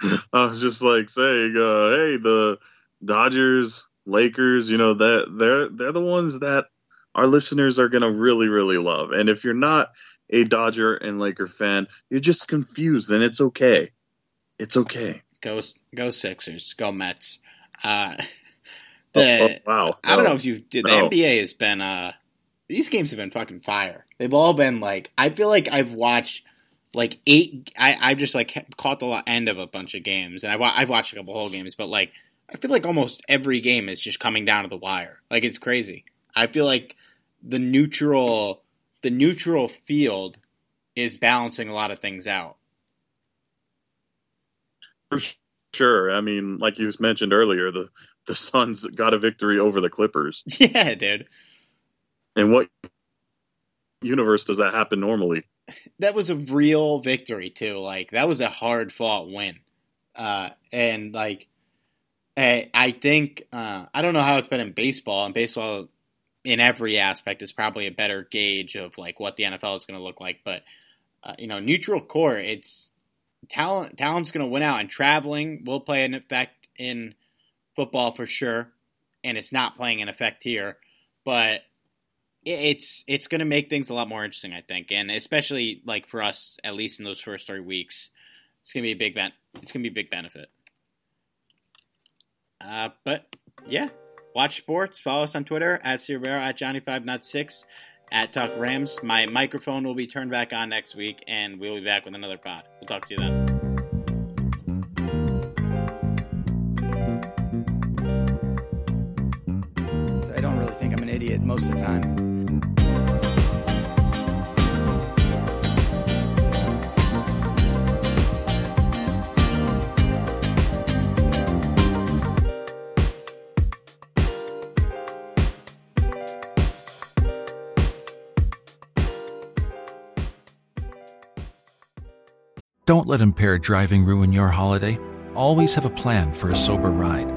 I was just like saying, uh, hey, the Dodgers, Lakers. You know that they're they're the ones that our listeners are gonna really really love. And if you're not a Dodger and Laker fan, you're just confused, and it's okay. It's okay. Go go Sixers. Go Mets. Uh, Oh, the oh, wow. I don't No. know if you did. The No. NBA has been. Uh, these games have been fucking fire. They've all been like. I feel like I've watched like eight. I I just like caught the end of a bunch of games, and I've I've watched a couple whole games, but like I feel like almost every game is just coming down to the wire. Like it's crazy. I feel like the neutral the neutral field is balancing a lot of things out. For sure. I mean, like you mentioned earlier, the the Suns got a victory over the Clippers. Yeah, dude. And what universe does that happen normally? that was a real victory too. Like that was a hard fought win, uh, and like I, I think uh, I don't know how it's been in baseball. And baseball, in every aspect, is probably a better gauge of like what the NFL is going to look like. But uh, you know, neutral core, it's talent. Talent's going to win out, and traveling will play an effect in football for sure. And it's not playing an effect here, but it's it's going to make things a lot more interesting, I think, and especially like for us, at least in those first three weeks, it's going to be a big ben- It's going to be a big benefit. Uh, but yeah, watch sports. Follow us on Twitter at Rivera at Johnny Five Not Six at Talk Rams. My microphone will be turned back on next week, and we'll be back with another pod. We'll talk to you then. I don't really think I'm an idiot most of the time. Don't let impaired driving ruin your holiday. Always have a plan for a sober ride.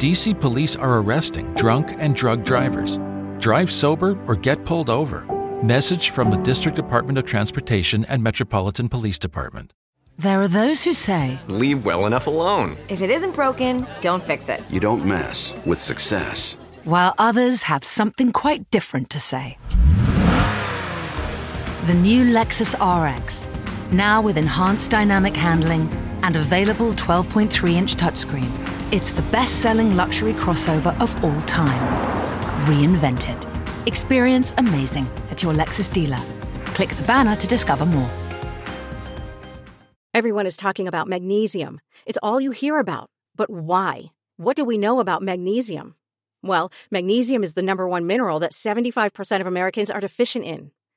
DC police are arresting drunk and drug drivers. Drive sober or get pulled over. Message from the District Department of Transportation and Metropolitan Police Department. There are those who say, Leave well enough alone. If it isn't broken, don't fix it. You don't mess with success. while others have something quite different to say. The new Lexus RX, now with enhanced dynamic handling and available 12.3 inch touchscreen. It's the best selling luxury crossover of all time. Reinvented. Experience amazing at your Lexus dealer. Click the banner to discover more. Everyone is talking about magnesium. It's all you hear about. But why? What do we know about magnesium? Well, magnesium is the number one mineral that 75% of Americans are deficient in.